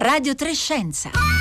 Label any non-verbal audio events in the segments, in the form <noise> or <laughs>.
Radio Trescenza.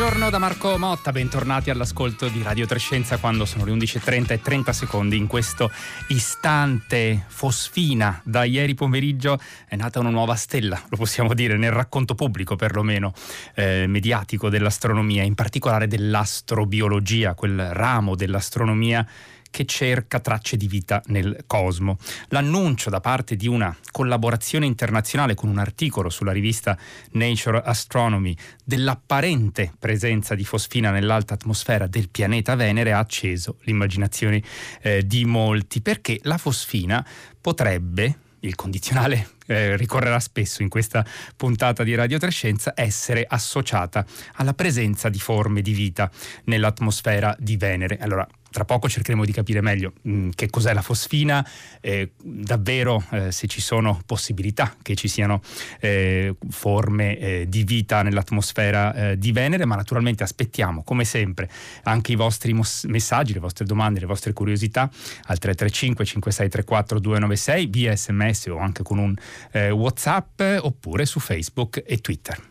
Buongiorno da Marco Motta, bentornati all'ascolto di Radio Trescenza quando sono le 11.30 e 30 secondi. In questo istante fosfina, da ieri pomeriggio è nata una nuova stella, lo possiamo dire, nel racconto pubblico perlomeno eh, mediatico dell'astronomia, in particolare dell'astrobiologia, quel ramo dell'astronomia che cerca tracce di vita nel cosmo. L'annuncio da parte di una collaborazione internazionale con un articolo sulla rivista Nature Astronomy dell'apparente presenza di fosfina nell'alta atmosfera del pianeta Venere ha acceso l'immaginazione eh, di molti perché la fosfina potrebbe il condizionale eh, ricorrerà spesso in questa puntata di Radio Trescenza, essere associata alla presenza di forme di vita nell'atmosfera di Venere. Allora, tra poco cercheremo di capire meglio mh, mm, che cos'è la fosfina, eh, davvero eh, se ci sono possibilità che ci siano eh, forme eh, di vita nell'atmosfera eh, di Venere, ma naturalmente aspettiamo come sempre anche i vostri mos- messaggi, le vostre domande, le vostre curiosità al 335 5634 296 via sms o anche con un eh, whatsapp oppure su Facebook e Twitter.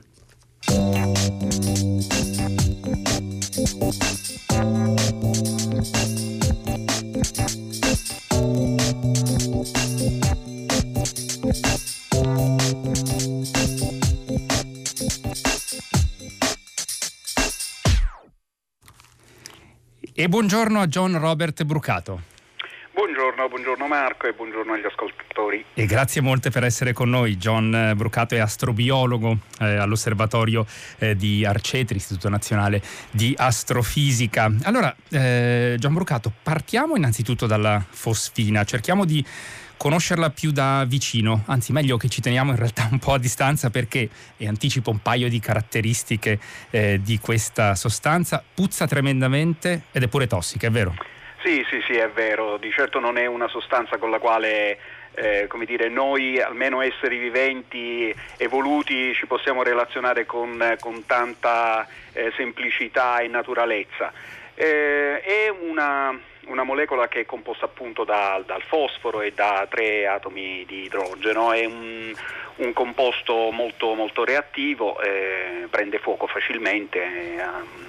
E buongiorno a John Robert Brucato. Buongiorno, buongiorno Marco e buongiorno agli ascoltatori. E grazie molte per essere con noi. John Brucato è astrobiologo eh, all'osservatorio eh, di Arcetri, Istituto Nazionale di Astrofisica. Allora, eh, John Brucato, partiamo innanzitutto dalla fosfina, cerchiamo di conoscerla più da vicino, anzi meglio che ci teniamo in realtà un po' a distanza perché, e anticipo un paio di caratteristiche eh, di questa sostanza, puzza tremendamente ed è pure tossica, è vero? Sì, sì, sì, è vero, di certo non è una sostanza con la quale eh, come dire, noi almeno esseri viventi evoluti ci possiamo relazionare con, con tanta eh, semplicità e naturalezza. Eh, è una, una, molecola che è composta appunto da, dal fosforo e da tre atomi di idrogeno, è un, un composto molto, molto reattivo, eh, prende fuoco facilmente. Eh,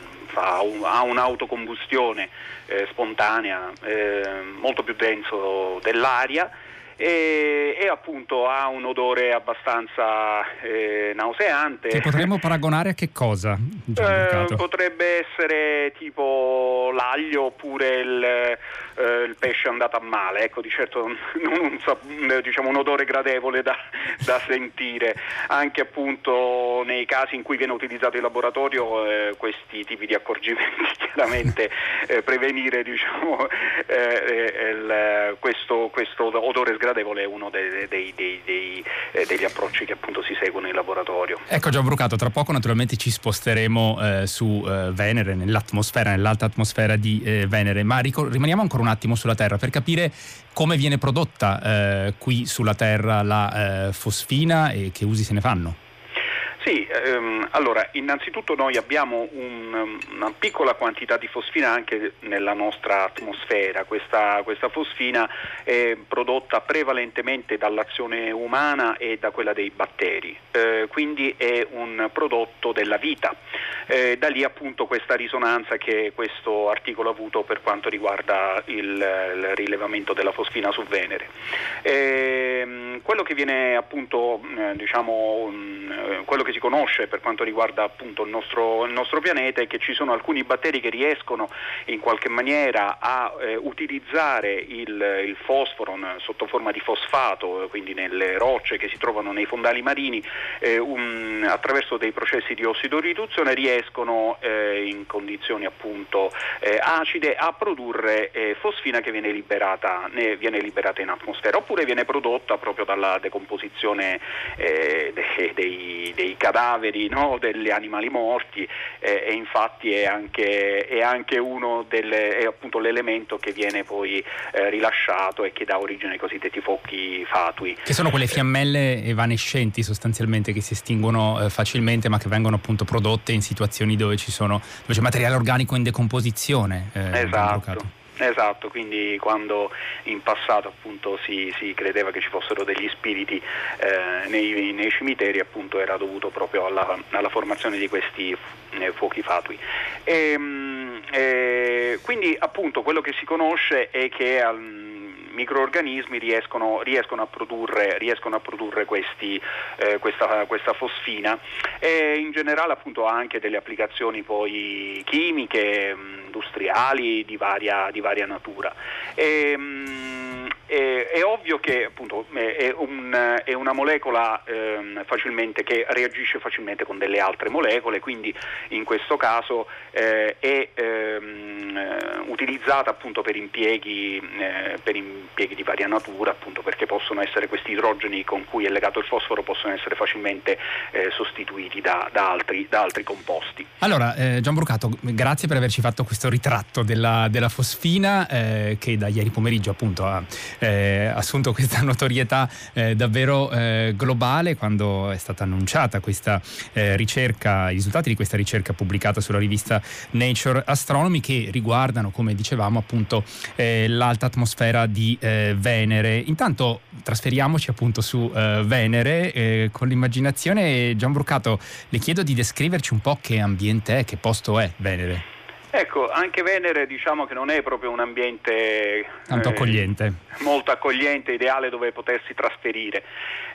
un, ha un'autocombustione eh, spontanea eh, molto più denso dell'aria e, e, appunto ha un odore abbastanza eh, nauseante. Che potremmo <laughs> paragonare a che cosa? Eh, potrebbe essere tipo l'aglio oppure il, eh, il, pesce andato a male, ecco di certo non un, diciamo, un odore gradevole da, da, sentire, anche appunto nei casi in cui viene utilizzato in laboratorio eh, questi tipi di accorgimenti <laughs> chiaramente eh, prevenire diciamo, eh, il, questo, questo odore sgradevole gradevole è uno dei, dei, dei, eh, degli approcci che appunto si seguono in laboratorio. Ecco Gian Brucato, tra poco naturalmente ci sposteremo eh, su eh, Venere, nell'atmosfera, nell'alta atmosfera di eh, Venere, ma ricor- rimaniamo ancora un attimo sulla Terra per capire come viene prodotta eh, qui sulla Terra la eh, fosfina e che usi se ne fanno. Sì, ehm, allora innanzitutto noi abbiamo un, una piccola quantità di fosfina anche nella nostra atmosfera, questa, questa, fosfina è prodotta prevalentemente dall'azione umana e da quella dei batteri, eh, quindi è un prodotto della vita. Eh, da lì appunto questa risonanza che questo articolo ha avuto per quanto riguarda il, il rilevamento della fosfina su Venere. Eh, quello che viene appunto, eh, diciamo, mh, eh, quello che che si conosce per quanto riguarda appunto il nostro, il nostro pianeta è che ci sono alcuni batteri che riescono in qualche maniera a eh, utilizzare il, il fosforo sotto forma di fosfato, quindi nelle rocce che si trovano nei fondali marini, eh, un, attraverso dei processi di ossidoriduzione riescono eh, in condizioni appunto eh, acide a produrre eh, fosfina che viene liberata, ne, viene liberata, in atmosfera oppure viene prodotta proprio dalla decomposizione eh, de, dei, dei, cadaveri no? degli animali morti eh, e infatti è anche, è anche uno delle, è appunto l'elemento che viene poi eh, rilasciato e che dà origine ai cosiddetti fuochi fatui. Che sono quelle fiammelle evanescenti sostanzialmente che si estinguono facilmente ma che vengono appunto prodotte in situazioni dove, ci sono, dove c'è materiale organico in decomposizione. Eh, esatto. Esatto, quindi quando in passato appunto si, si credeva che ci fossero degli spiriti eh, nei, nei, cimiteri appunto era dovuto proprio alla, alla formazione di questi eh, fuochi fatui. E, ehm, e, quindi appunto quello che si conosce è che al, microorganismi riescono, riescono, a produrre, riescono a produrre questi, eh, questa, questa, fosfina e in generale appunto ha anche delle applicazioni poi chimiche, industriali di varia, di varia natura. E, è, è, ovvio che appunto, è, un, è una molecola ehm, che reagisce facilmente con delle altre molecole, quindi in questo caso eh, è ehm, utilizzata appunto per impieghi, eh, per impieghi, di varia natura, appunto perché possono essere questi idrogeni con cui è legato il fosforo possono essere facilmente eh, sostituiti da, da, altri, da, altri, composti. Allora, eh, Gian Brucato, grazie per averci fatto questo ritratto della, della fosfina eh, che da ieri pomeriggio appunto ha eh, assunto questa <laughs> notorietà eh, davvero eh, globale quando è stata annunciata questa eh, ricerca, i risultati di questa ricerca pubblicata sulla rivista Nature Astronomy che riguardano, come dicevamo, appunto eh, l'alta atmosfera di eh, Venere. Intanto trasferiamoci appunto su Venere con l'immaginazione. Gian Brucato, le chiedo di descriverci un po' che ambiente è, che posto è Venere. Ecco, anche Venere diciamo che non è proprio un ambiente tanto eh, accogliente. molto accogliente, ideale dove potersi trasferire.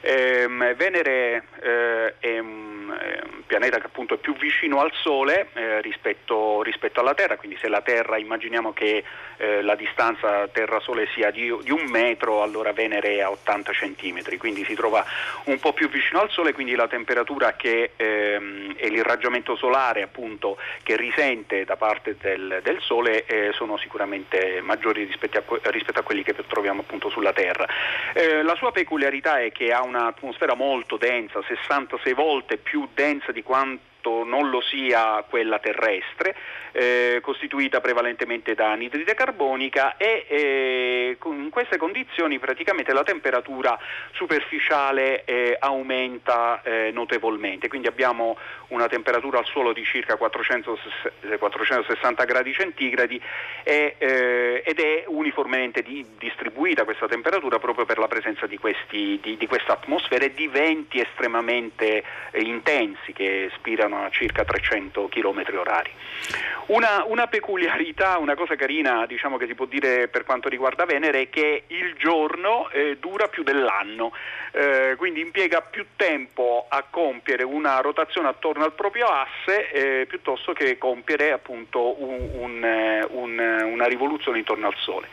Eh, Venere eh, è un un pianeta che appunto è più vicino al Sole eh, rispetto, rispetto, alla Terra, quindi se la Terra immaginiamo che eh, la distanza Terra-Sole sia di, di, un metro, allora Venere è a 80 centimetri, quindi si trova un po' più vicino al Sole, quindi la temperatura che, ehm, e l'irraggiamento solare appunto che risente da parte del, del Sole eh, sono sicuramente maggiori rispetto a, rispetto a, quelli che troviamo appunto sulla Terra. Eh, la sua peculiarità è che ha un'atmosfera molto densa, 66 volte più densa di quanto non lo sia quella terrestre, eh, costituita prevalentemente da anidride carbonica e eh, in queste condizioni praticamente la temperatura superficiale eh, aumenta eh, notevolmente, quindi abbiamo una temperatura al suolo di circa 400, 460 gradi centigradi e, eh, ed è uniformemente di, distribuita questa temperatura proprio per la presenza di, questi, di, di questa atmosfera e di venti estremamente eh, intensi che spirano a circa 300 km orari. Una, una, peculiarità, una cosa carina diciamo, che si può dire per quanto riguarda Venere è che il giorno eh, dura più dell'anno, eh, quindi impiega più tempo a compiere una rotazione attorno al proprio asse eh, piuttosto che compiere appunto un, un, eh, un, una rivoluzione intorno al Sole.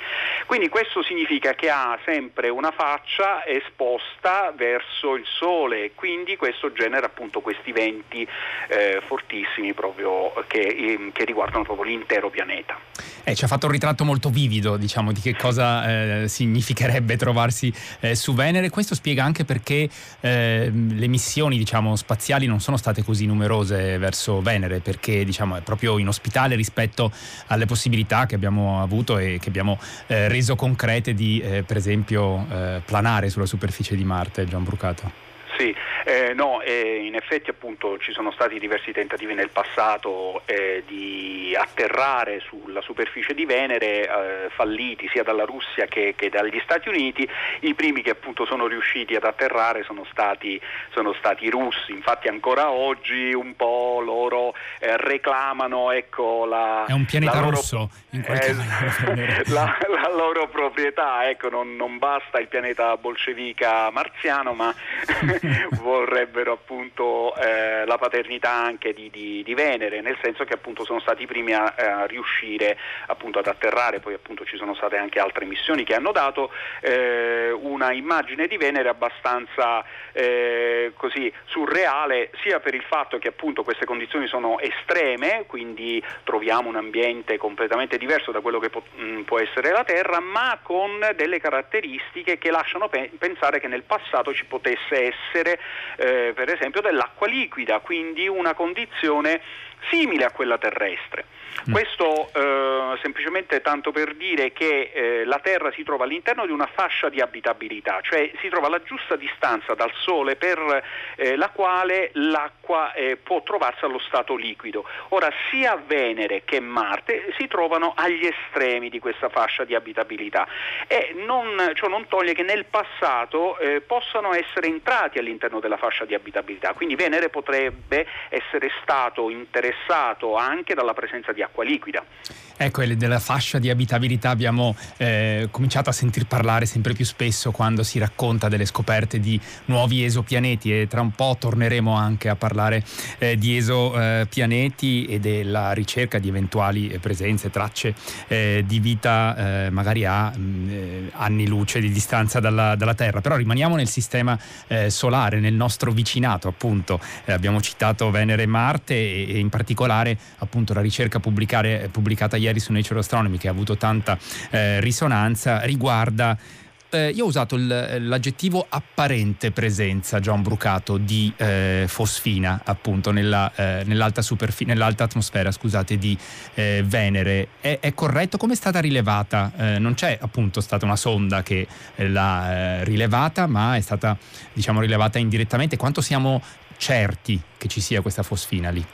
Quindi questo significa che ha sempre una faccia esposta verso il Sole e quindi questo genera appunto questi venti eh, fortissimi proprio che, che riguardano proprio l'intero pianeta. Eh, ci ha fatto un ritratto molto vivido diciamo, di che cosa eh, significherebbe trovarsi eh, su Venere. Questo spiega anche perché eh, le missioni diciamo, spaziali non sono state così numerose verso Venere, perché diciamo, è proprio inospitale rispetto alle possibilità che abbiamo avuto e che abbiamo eh, reso concrete di, eh, per esempio, planare sulla superficie di Marte, Gian Brucato. Sì, eh, no, eh, in effetti appunto ci sono stati diversi tentativi nel passato eh, di atterrare sulla superficie di Venere, eh, falliti sia dalla Russia che, che, dagli Stati Uniti. I primi che appunto sono riusciti ad atterrare sono stati, sono stati i russi, infatti ancora oggi un po' loro eh, reclamano ecco, la... È un pianeta loro, rosso in qualche eh, maniera. <laughs> La, la, loro proprietà, ecco, non, non basta il pianeta bolscevica marziano, ma <laughs> <laughs> vorrebbero appunto eh, la paternità anche di, di, di, Venere, nel senso che appunto sono stati i primi a, a, riuscire appunto ad atterrare, poi appunto ci sono state anche altre missioni che hanno dato eh, una immagine di Venere abbastanza eh, così surreale, sia per il fatto che appunto queste condizioni sono estreme, quindi troviamo un ambiente completamente diverso da quello che po- mh, può essere la Terra, ma con delle caratteristiche che lasciano pe- pensare che nel passato ci potesse essere eh, per esempio dell'acqua liquida, quindi una condizione simile a quella terrestre. Mm. Questo eh, semplicemente tanto per dire che eh, la Terra si trova all'interno di una fascia di abitabilità, cioè si trova alla giusta distanza dal Sole per eh, la quale l'acqua eh, può trovarsi allo stato liquido. Ora sia Venere che Marte si trovano agli estremi di questa fascia di abitabilità e non, ciò non toglie che nel passato eh, possano essere entrati all'interno della fascia di abitabilità, quindi Venere potrebbe essere stato interessato anche dalla presenza di acqua liquida. Ecco, della fascia di abitabilità abbiamo eh, cominciato a sentir parlare sempre più spesso quando si racconta delle scoperte di nuovi esopianeti e tra un po' torneremo anche a parlare eh, di esopianeti e della ricerca di eventuali eh, presenze, tracce eh, di vita eh, magari a mh, mm, eh, anni luce di distanza dalla, dalla, Terra. Però rimaniamo nel sistema solare, nel nostro vicinato appunto. abbiamo citato Venere e Marte e, e in particolare appunto la ricerca pubblicata ieri su Nature Astronomy che ha avuto tanta eh, risonanza riguarda eh, io ho usato il, l'aggettivo apparente presenza, John Brucato, di eh, fosfina appunto nella, eh, nell'alta, superfi- nell'alta, atmosfera scusate, di eh, Venere. È, è, corretto? Come è stata rilevata? Eh, non c'è appunto stata una sonda che eh, l'ha rilevata, ma è stata diciamo rilevata indirettamente. Quanto siamo certi che ci sia questa fosfina lì?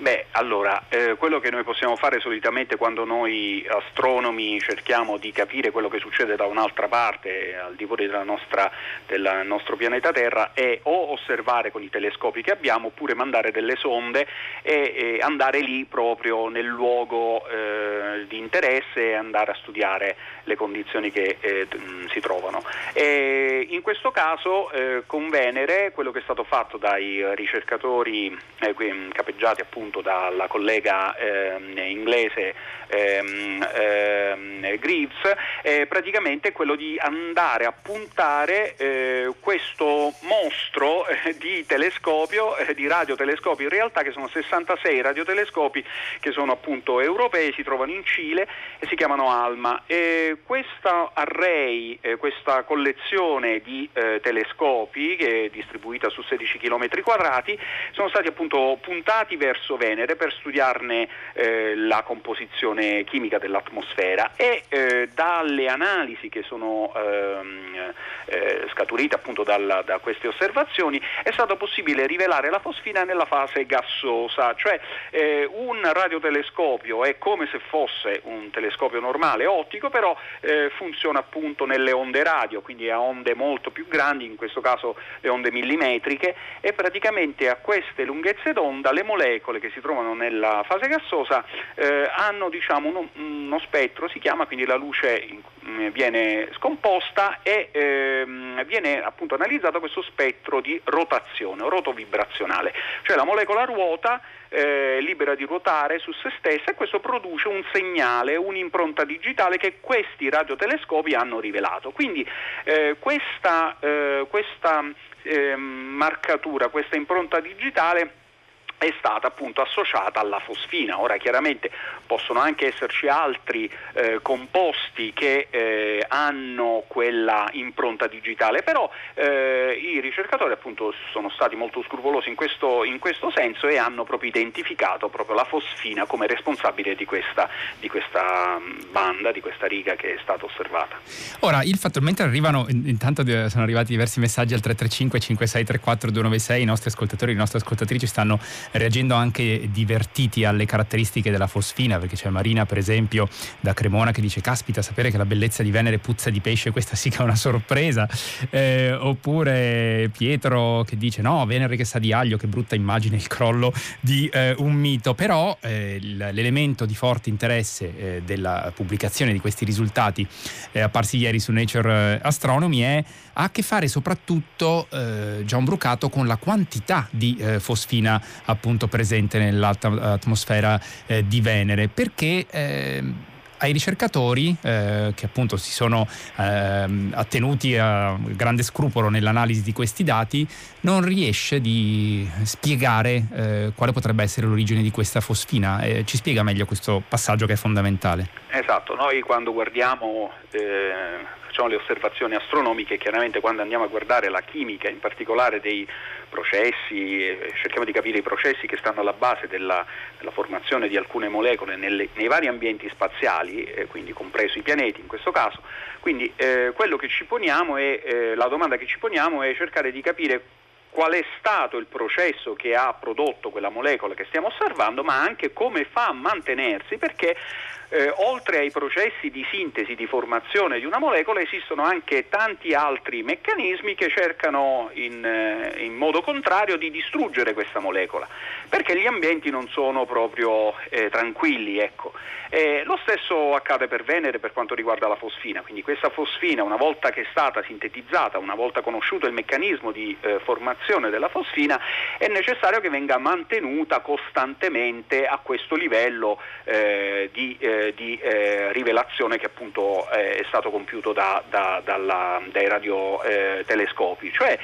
Beh, allora, eh, quello che noi possiamo fare solitamente quando noi astronomi cerchiamo di capire quello che succede da un'altra parte, al di fuori del nostro pianeta Terra, è o osservare con i telescopi che abbiamo oppure mandare delle sonde e, e andare lì proprio nel luogo eh, di interesse e andare a studiare le condizioni che eh, si trovano. E in questo caso eh, con Venere quello che è stato fatto dai ricercatori eh, capeggiati appunto appunto dalla collega ehm, inglese ehm, ehm, Greaves, praticamente quello di andare a puntare eh, questo mostro eh, di telescopio, eh, di radiotelescopi in realtà che sono 66 radiotelescopi che sono appunto europei, si trovano in Cile e si chiamano ALMA. E questa array, questa collezione di eh, telescopi che è distribuita su 16 km quadrati sono stati appunto puntati verso Venere per studiarne eh, la composizione chimica dell'atmosfera e eh, dalle analisi che sono ehm, eh, scaturite appunto dalla, da queste osservazioni è stato possibile rivelare la fosfina nella fase gassosa, cioè eh, un radiotelescopio è come se fosse un telescopio normale ottico, però eh, funziona appunto nelle onde radio, quindi a onde molto più grandi, in questo caso le onde millimetriche, e praticamente a queste lunghezze d'onda le molecole che si trovano nella fase gassosa eh, hanno diciamo, uno, uno, spettro, si chiama quindi la luce in, mm, viene scomposta e ehm, viene appunto analizzato questo spettro di rotazione o rotovibrazionale, cioè la molecola ruota eh, libera di ruotare su se stessa e questo produce un segnale, un'impronta digitale che questi radiotelescopi hanno rivelato. Quindi eh, questa, eh, questa ehm, marcatura, questa impronta digitale è stata appunto associata alla fosfina. Ora chiaramente possono anche esserci altri eh, composti che eh, hanno quella impronta digitale, però eh, i ricercatori appunto sono stati molto scrupolosi in questo, in questo, senso e hanno proprio identificato proprio la fosfina come responsabile di questa, di questa banda, di questa riga che è stata osservata. Ora, il fatto, mentre arrivano, intanto sono arrivati diversi messaggi al 335 5634 296, i nostri ascoltatori, le nostre ascoltatrici stanno reagendo anche divertiti alle caratteristiche della fosfina, perché c'è Marina per esempio da Cremona che dice caspita sapere che la bellezza di Venere puzza di pesce, questa sì che è una sorpresa, eh, oppure Pietro che dice no, Venere che sa di aglio, che brutta immagine il crollo di eh, un mito, però eh, l'elemento di forte interesse eh, della pubblicazione di questi risultati eh, apparsi ieri su Nature Astronomy è, ha a che fare soprattutto eh, John Brucato con la quantità di eh, fosfina appunto presente nell'atmosfera eh, di Venere perché ehm, ai ricercatori eh, che appunto si sono eh, attenuti a grande scrupolo nell'analisi di questi dati non riesce di spiegare eh, quale potrebbe essere l'origine di questa fosfina. Eh, ci spiega meglio questo passaggio che è fondamentale. Esatto, noi quando guardiamo eh, facciamo le osservazioni astronomiche, chiaramente quando andiamo a guardare la chimica, in particolare dei processi, eh, cerchiamo di capire i processi che stanno alla base della, della formazione di alcune molecole nelle, nei vari ambienti spaziali, eh, quindi compreso i pianeti in questo caso. Quindi eh, quello che ci poniamo è, eh, la domanda che ci poniamo è cercare di capire qual è stato il processo che ha prodotto quella molecola che stiamo osservando, ma anche come fa a mantenersi, perché eh, oltre ai processi di sintesi, di formazione di una molecola, esistono anche tanti altri meccanismi che cercano in, eh, in modo contrario di distruggere questa molecola, perché gli ambienti non sono proprio eh, tranquilli. Ecco. lo stesso accade per Venere per quanto riguarda la fosfina, quindi questa fosfina una volta che è stata sintetizzata, una volta conosciuto il meccanismo di eh, formazione della fosfina, è necessario che venga mantenuta costantemente a questo livello eh, di eh, eh, di eh, rivelazione che appunto eh, è stato compiuto da, da, dalla, dai radiotelescopi. Cioè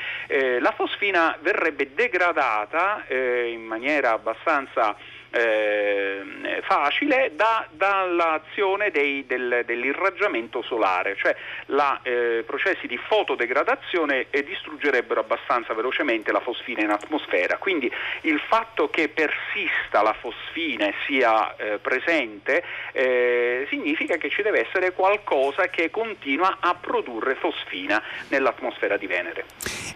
la fosfina verrebbe degradata in maniera abbastanza eh, facile da, dall'azione dei, del, dell'irraggiamento solare, cioè i eh, processi di fotodegradazione distruggerebbero abbastanza velocemente la fosfina in atmosfera. Quindi il fatto che persista la fosfina e sia eh, presente eh, significa che ci deve essere qualcosa che continua a produrre fosfina nell'atmosfera di Venere.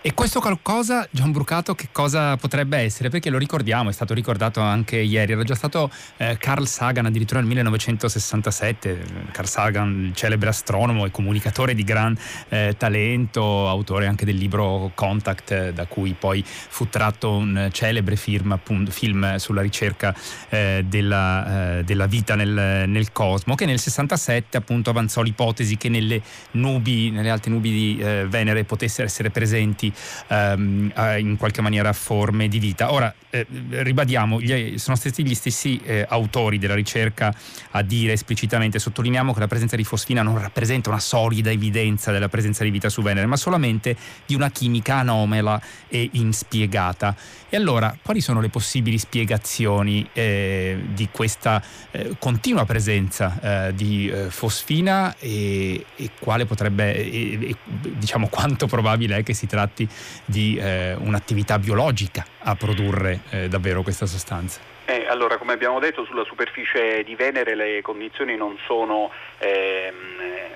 E questo qualcosa, Gian Brucato, che cosa potrebbe essere? Perché lo ricordiamo, è stato ricordato anche ieri ieri, era già stato eh, Carl Sagan addirittura nel 1967, Carl Sagan, il celebre astronomo e comunicatore di gran eh, talento, autore anche del libro Contact, eh, da cui poi fu tratto un celebre film, appunto, film sulla ricerca eh, della, eh, della, vita nel, nel, cosmo, che nel 67 appunto avanzò l'ipotesi che nelle nubi, nelle alte nubi di eh, Venere potessero essere presenti ehm, in qualche maniera forme di vita. Ora, ribadiamo, sono stati stati gli stessi eh, autori della ricerca a dire esplicitamente, sottolineiamo che la presenza di fosfina non rappresenta una solida evidenza della presenza di vita su Venere, ma solamente di una chimica anomala e inspiegata. E allora, quali sono le possibili spiegazioni eh, di questa eh, continua presenza eh, di eh, fosfina e, e, quale potrebbe, e, diciamo, quanto probabile è che si tratti di eh, un'attività biologica a produrre davvero questa sostanza? Eh, allora, come abbiamo detto, sulla superficie di Venere le condizioni non sono ehm,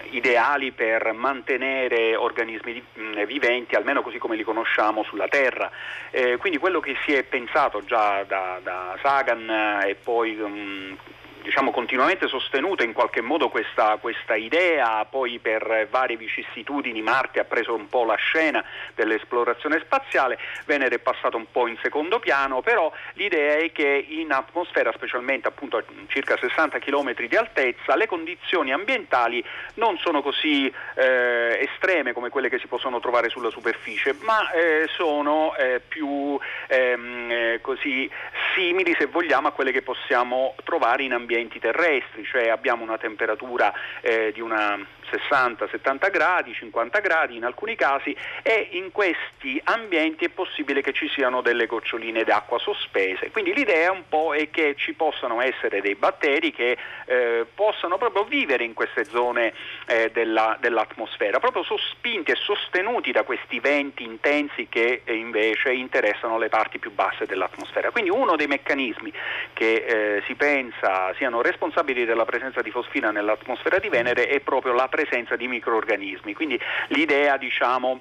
ideali per mantenere organismi di, mh, viventi, almeno così come li conosciamo sulla Terra. Eh, quindi quello che si è pensato già da, da Sagan e poi mh, diciamo, continuamente sostenuta in qualche modo questa, questa, idea, poi per varie vicissitudini Marte ha preso un po' la scena dell'esplorazione spaziale, Venere è passato un po' in secondo piano, però l'idea è che in atmosfera, specialmente appunto a circa 60 km di altezza, le condizioni ambientali non sono così eh, estreme come quelle che si possono trovare sulla superficie, ma eh, sono eh, più ehm, eh, così simili, se vogliamo, a quelle che possiamo trovare in ambienti terrestri, cioè abbiamo una temperatura eh, di una 60-70 gradi, 50 gradi in alcuni casi e in questi ambienti è possibile che ci siano delle goccioline d'acqua sospese. Quindi l'idea un po' è che ci possano essere dei batteri che eh, possano proprio vivere in queste zone eh, della, dell'atmosfera, proprio sospinti e sostenuti da questi venti intensi che eh, invece interessano le parti più basse dell'atmosfera. Quindi uno dei meccanismi che eh, si pensa siano responsabili della presenza di fosfina nell'atmosfera di Venere è proprio la presenza presenza di microorganismi. Quindi l'idea diciamo,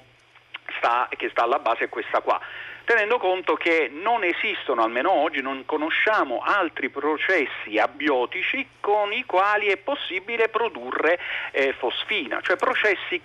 sta, che sta alla base è questa qua tenendo conto che non esistono, almeno oggi, non conosciamo altri processi abiotici con i quali è possibile produrre eh, fosfina, cioè processi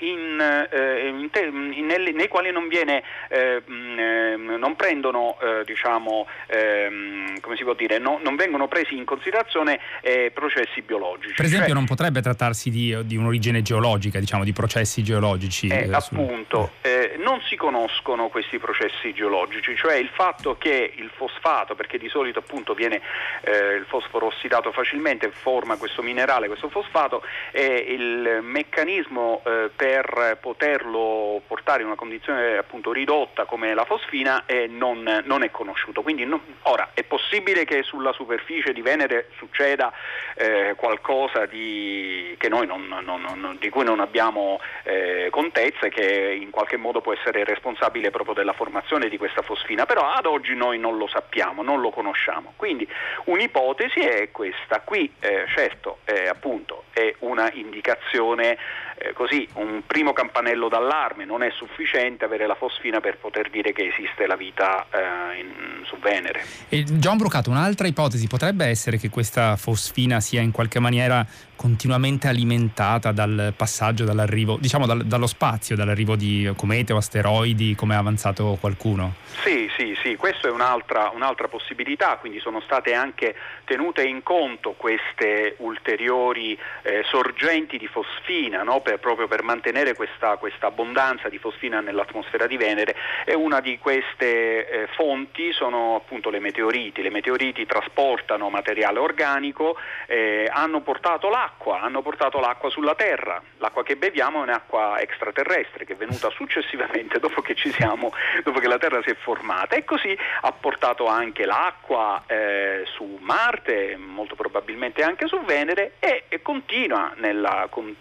in, eh, in te, in, nei quali non, viene, eh, non prendono, eh, diciamo, ehm, come si può dire, no, non vengono presi in considerazione eh, processi biologici. Per esempio cioè, non potrebbe trattarsi di, di, un'origine geologica, diciamo, di processi geologici? Eh, appunto, non si conoscono questi processi processi geologici, cioè il fatto che il fosfato, perché di solito appunto viene eh, il fosforo ossidato facilmente, forma questo minerale, questo fosfato, e il meccanismo eh, per poterlo portare in una condizione appunto ridotta come la fosfina eh, non, non, è conosciuto. Quindi no, ora è possibile che sulla superficie di Venere succeda eh, qualcosa di, non, non, di, cui non abbiamo eh, contezza e che in qualche modo può essere responsabile proprio della formazione di questa fosfina, però ad oggi noi non lo sappiamo, non lo conosciamo. Quindi un'ipotesi è questa. Qui eh, certo eh, appunto è una indicazione eh, così, un primo campanello d'allarme, non è sufficiente avere la fosfina per poter dire che esiste la vita eh, in, su Venere. E John Brucato, un'altra ipotesi potrebbe essere che questa fosfina sia in qualche maniera continuamente alimentata dal passaggio, dall'arrivo, diciamo dal, dallo spazio, dall'arrivo di comete o asteroidi, come ha avanzato qualcuno? Sì, sì, sì, questa è un'altra, un'altra possibilità, quindi sono state anche tenute in conto queste ulteriori eh, sorgenti di fosfina, no? Per, proprio per mantenere questa, questa, abbondanza di fosfina nell'atmosfera di Venere e una di queste eh, fonti sono appunto le meteoriti. Le meteoriti trasportano materiale organico, eh, hanno portato l'acqua hanno portato l'acqua sulla Terra, l'acqua che beviamo è un'acqua extraterrestre che è venuta successivamente <laughs> dopo che, siamo, dopo che la Terra si è formata e così ha portato anche l'acqua eh, su Marte, molto probabilmente anche su Venere e, e continua nella, con,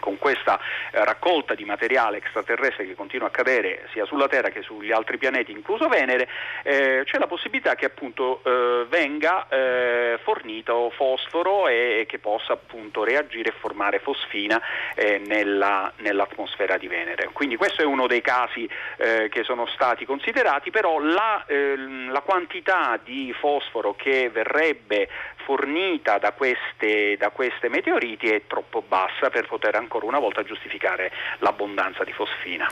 con, questa raccolta di materiale extraterrestre che continua a cadere sia sulla Terra che sugli altri pianeti, incluso Venere, eh, c'è la possibilità che appunto eh, venga eh, fornito fosforo e, che possa appunto reagire e formare fosfina eh, nella, nell'atmosfera di Venere. Quindi questo è uno dei casi eh, che sono stati considerati, però la, eh, la quantità di fosforo che verrebbe fornita da queste, da queste, meteoriti è troppo bassa per poter ancora una volta giustificare l'abbondanza di fosfina.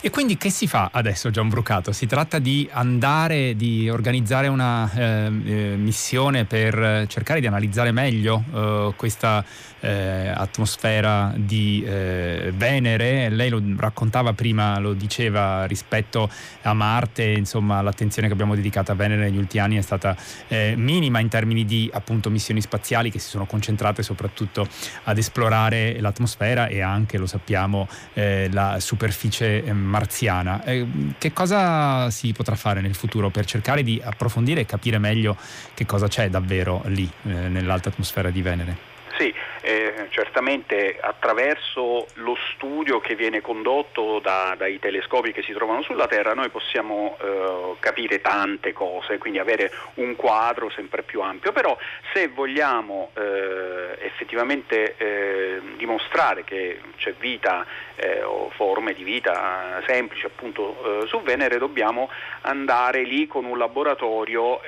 E quindi che si fa adesso Gian Brucato? Si tratta di andare, di organizzare una eh, eh missione per cercare di analizzare meglio eh, questa eh, atmosfera di eh, Venere. Lei lo raccontava prima, lo diceva rispetto a Marte, insomma l'attenzione che abbiamo dedicato a Venere negli ultimi anni è stata eh, minima in termini di appunto missioni spaziali che si sono concentrate soprattutto ad esplorare l'atmosfera e anche, lo sappiamo, eh, la superficie eh, marziana. Eh, che cosa si potrà fare nel futuro per cercare di approfondire e capire meglio che cosa c'è davvero lì eh, nell'alta atmosfera di Venere? Sì, eh, certamente attraverso lo studio che viene condotto da, dai telescopi che si trovano sulla Terra noi possiamo eh, capire tante cose, quindi avere un quadro sempre più ampio, però se vogliamo eh, effettivamente eh, dimostrare che c'è vita eh, o forme di vita semplici appunto eh, su Venere dobbiamo andare lì con un laboratorio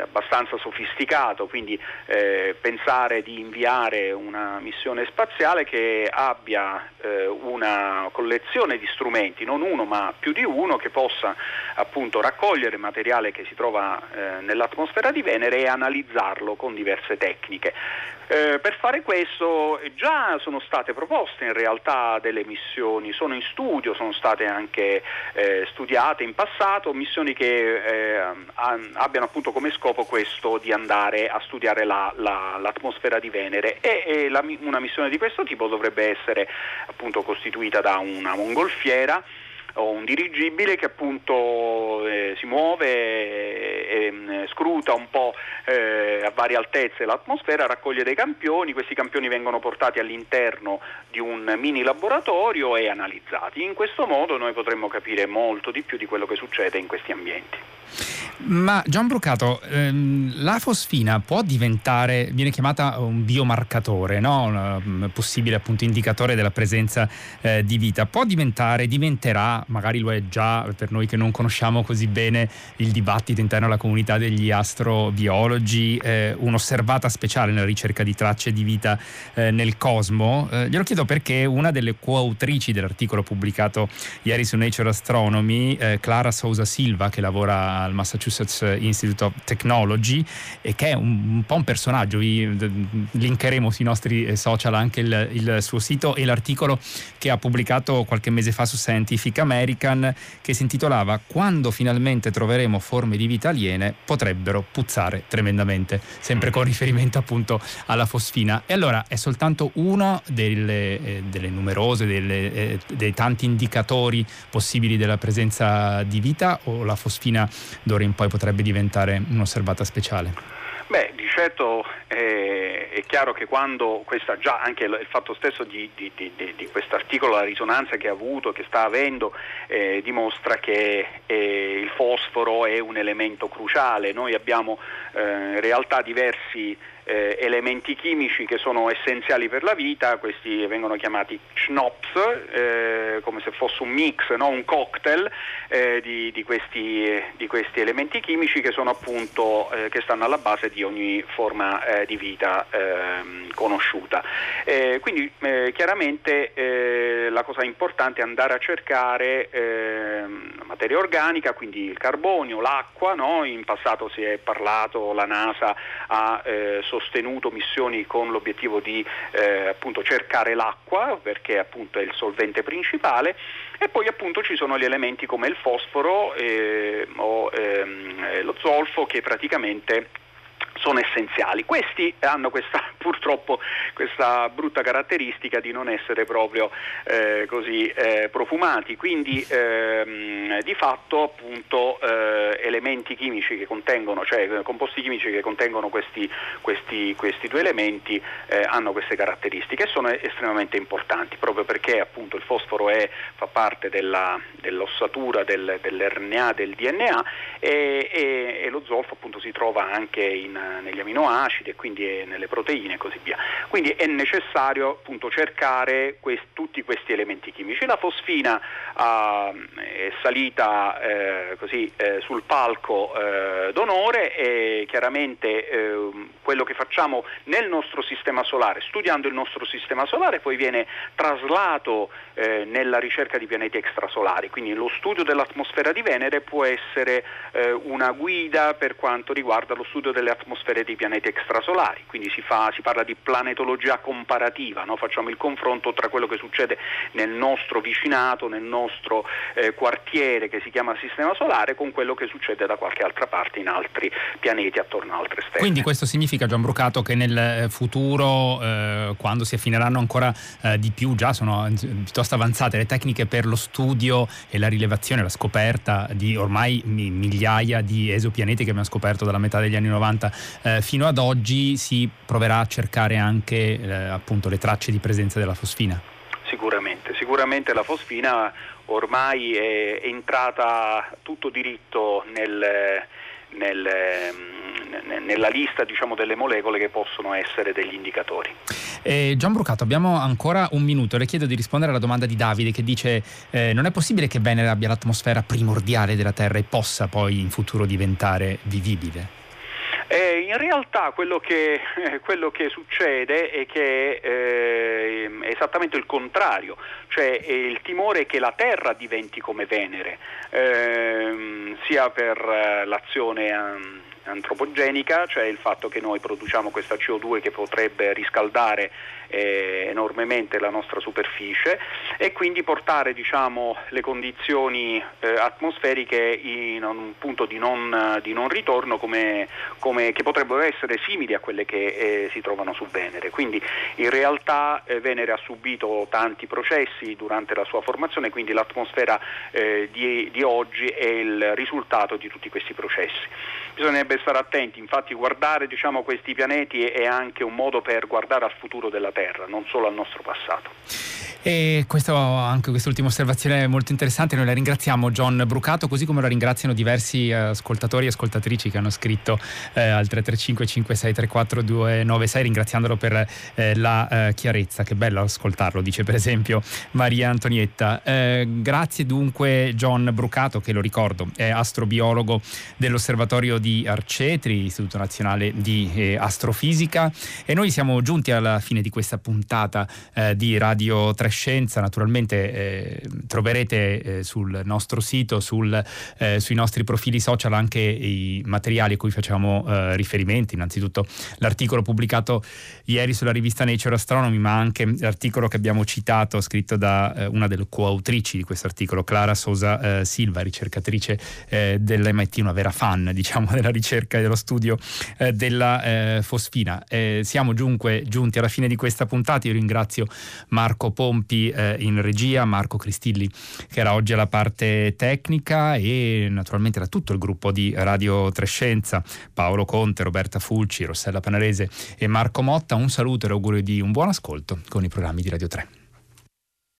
abbastanza sofisticato, quindi pensare di inviare una missione spaziale che abbia eh, una collezione di strumenti, non uno ma più di uno, che possa appunto raccogliere materiale che si trova eh, nell'atmosfera di Venere e analizzarlo con diverse tecniche. Eh, per fare questo già sono state proposte in realtà delle missioni, sono in studio, sono state anche eh, studiate in passato, missioni che eh, abbiano appunto come scopo questo di andare a studiare la, la, l'atmosfera di Venere. E, e la, una missione di questo tipo dovrebbe essere appunto costituita da una mongolfiera o un dirigibile che appunto eh, si muove e, e, scruta un po' eh, a varie altezze l'atmosfera, raccoglie dei campioni, questi campioni vengono portati all'interno di un mini laboratorio e analizzati. In questo modo noi potremmo capire molto di più di quello che succede in questi ambienti. Ma Gian Brucato, ehm, la fosfina può diventare, viene chiamata un biomarcatore, no? un mm, possibile appunto indicatore della presenza eh, di vita, può diventare, diventerà, magari lo è già per noi che non conosciamo così bene il dibattito interno alla comunità degli astrobiologi, eh, un'osservata speciale nella ricerca di tracce di vita eh, nel cosmo? Eh, glielo chiedo perché una delle coautrici dell'articolo pubblicato ieri su Nature Astronomy, eh, Clara Sousa Silva, che lavora al Massachusetts Massachusetts Institute of Technology e che è un, un po' un personaggio, vi linkeremo sui nostri eh, social anche il, il, suo sito e l'articolo che ha pubblicato qualche mese fa su Scientific American che si intitolava Quando finalmente troveremo forme di vita aliene potrebbero puzzare tremendamente, sempre con riferimento appunto alla fosfina. E allora è soltanto uno delle, eh, delle numerose, delle, eh, dei tanti indicatori possibili della presenza di vita o la fosfina d'ora in poi potrebbe diventare un'osservata speciale? Beh, di certo eh, è chiaro che quando questa, già anche il fatto stesso di, di, di, di questo articolo, la risonanza che ha avuto, che sta avendo, eh, dimostra che eh, il fosforo è un elemento cruciale. Noi abbiamo eh, in realtà diversi eh, elementi chimici che sono essenziali per la vita, questi vengono chiamati CHNOPS, eh, come se fosse un mix, no? un cocktail eh, di, di, questi, di, questi, elementi chimici che appunto eh, che stanno alla base di ogni forma eh, di vita ehm, conosciuta. Quindi chiaramente la cosa importante è andare a cercare ehm, materia organica, quindi il carbonio, l'acqua, no? in passato si è parlato, la NASA ha eh, sostenuto missioni con l'obiettivo di eh, appunto cercare l'acqua perché appunto è il solvente principale e poi appunto ci sono gli elementi come il fosforo eh, o ehm, lo zolfo che praticamente sono essenziali. Questi hanno questa, <laughs> purtroppo questa brutta caratteristica di non essere proprio eh, così eh, profumati, quindi ehm, di fatto appunto eh, elementi chimici che contengono, cioè composti chimici che contengono questi, questi, questi due elementi eh, hanno queste caratteristiche e sono estremamente importanti proprio perché appunto il fosforo è, fa parte della, dell'ossatura del, dell'RNA, del DNA e, e, e lo zolfo appunto si trova anche in negli aminoacidi e quindi nelle proteine e così via. Quindi è necessario appunto cercare quest- tutti questi elementi chimici. La fosfina uh, è salita eh, così, eh, sul palco eh, d'onore e chiaramente ehm, quello che facciamo nel nostro sistema solare, studiando il nostro sistema solare, poi viene traslato eh, nella ricerca di pianeti extrasolari. Quindi lo studio dell'atmosfera di Venere può essere eh, una guida per quanto riguarda lo studio delle atmosfere atmosfere dei pianeti extrasolari, quindi si, fa, si parla di planetologia comparativa, no? facciamo il confronto tra quello che succede nel nostro vicinato, nel nostro eh, quartiere che si chiama Sistema Solare, con quello che succede da qualche altra parte in altri pianeti attorno a altre stelle. Quindi questo significa, Gian Brucato, che nel eh, futuro, eh, quando si affineranno ancora eh, di più, già sono piuttosto avanzate le tecniche per lo studio e la rilevazione, la scoperta di ormai migliaia di esopianeti che abbiamo scoperto dalla metà degli anni 90 eh, fino ad oggi si proverà a cercare anche eh, appunto le tracce di presenza della fosfina. Sicuramente, sicuramente la fosfina ormai è entrata tutto diritto nel, nel, nella lista diciamo, delle molecole che possono essere degli indicatori. Eh, Gian Brucato, abbiamo ancora un minuto. Le chiedo di rispondere alla domanda di Davide che dice eh, non è possibile che Venere abbia l'atmosfera primordiale della Terra e possa poi in futuro diventare vivibile? Eh, in realtà quello che, eh, quello che, succede è che eh, è esattamente il contrario, cioè il timore che la Terra diventi come Venere, ehm, sia per eh, l'azione ehm, antropogenica, cioè il fatto che noi produciamo questa CO2 che potrebbe riscaldare eh, enormemente la nostra superficie e quindi portare diciamo, le condizioni eh, atmosferiche in un punto di non, di non ritorno come, come, che potrebbero essere simili a quelle che eh, si trovano su Venere. Quindi in realtà eh, Venere ha subito tanti processi durante la sua formazione, quindi l'atmosfera eh, di, di oggi è il risultato di tutti questi processi. Bisognerebbe stare attenti, infatti guardare diciamo, questi pianeti è anche un modo per guardare al futuro della Terra, non solo al nostro passato. E questo, anche quest'ultima osservazione è molto interessante, noi la ringraziamo John Brucato, così come la ringraziano diversi ascoltatori e ascoltatrici che hanno scritto eh, al 335 5634 296 ringraziandolo per eh, la eh, chiarezza, che bello ascoltarlo, dice per esempio Maria Antonietta. Eh, grazie dunque John Brucato, che lo ricordo è astrobiologo dell'Osservatorio di Arcetri, Istituto Nazionale di eh, Astrofisica. E noi siamo giunti alla fine di questa puntata eh, di Radio Trescenza, naturalmente eh, troverete eh, sul nostro sito, sul, eh, sui nostri profili social anche i materiali a cui facciamo eh, riferimento, innanzitutto l'articolo pubblicato ieri sulla rivista Nature Astronomy, ma anche l'articolo che abbiamo citato, scritto da una delle coautrici di questo articolo, Clara Sosa Silva, ricercatrice dell'MIT, una vera fan <laughs> diciamo della ricerca e dello studio della fosfina. siamo dunque giunti alla fine di questa puntata, io ringrazio Marco Pompi eh, in regia, Marco Cristilli che era oggi alla parte tecnica e naturalmente da tutto il gruppo di Radio Trescenza, Paolo Conte, Roberta Fulci, Rossella Panarese e Marco Motta. Un saluto e augurio di un buon ascolto con i programmi di Radio 3.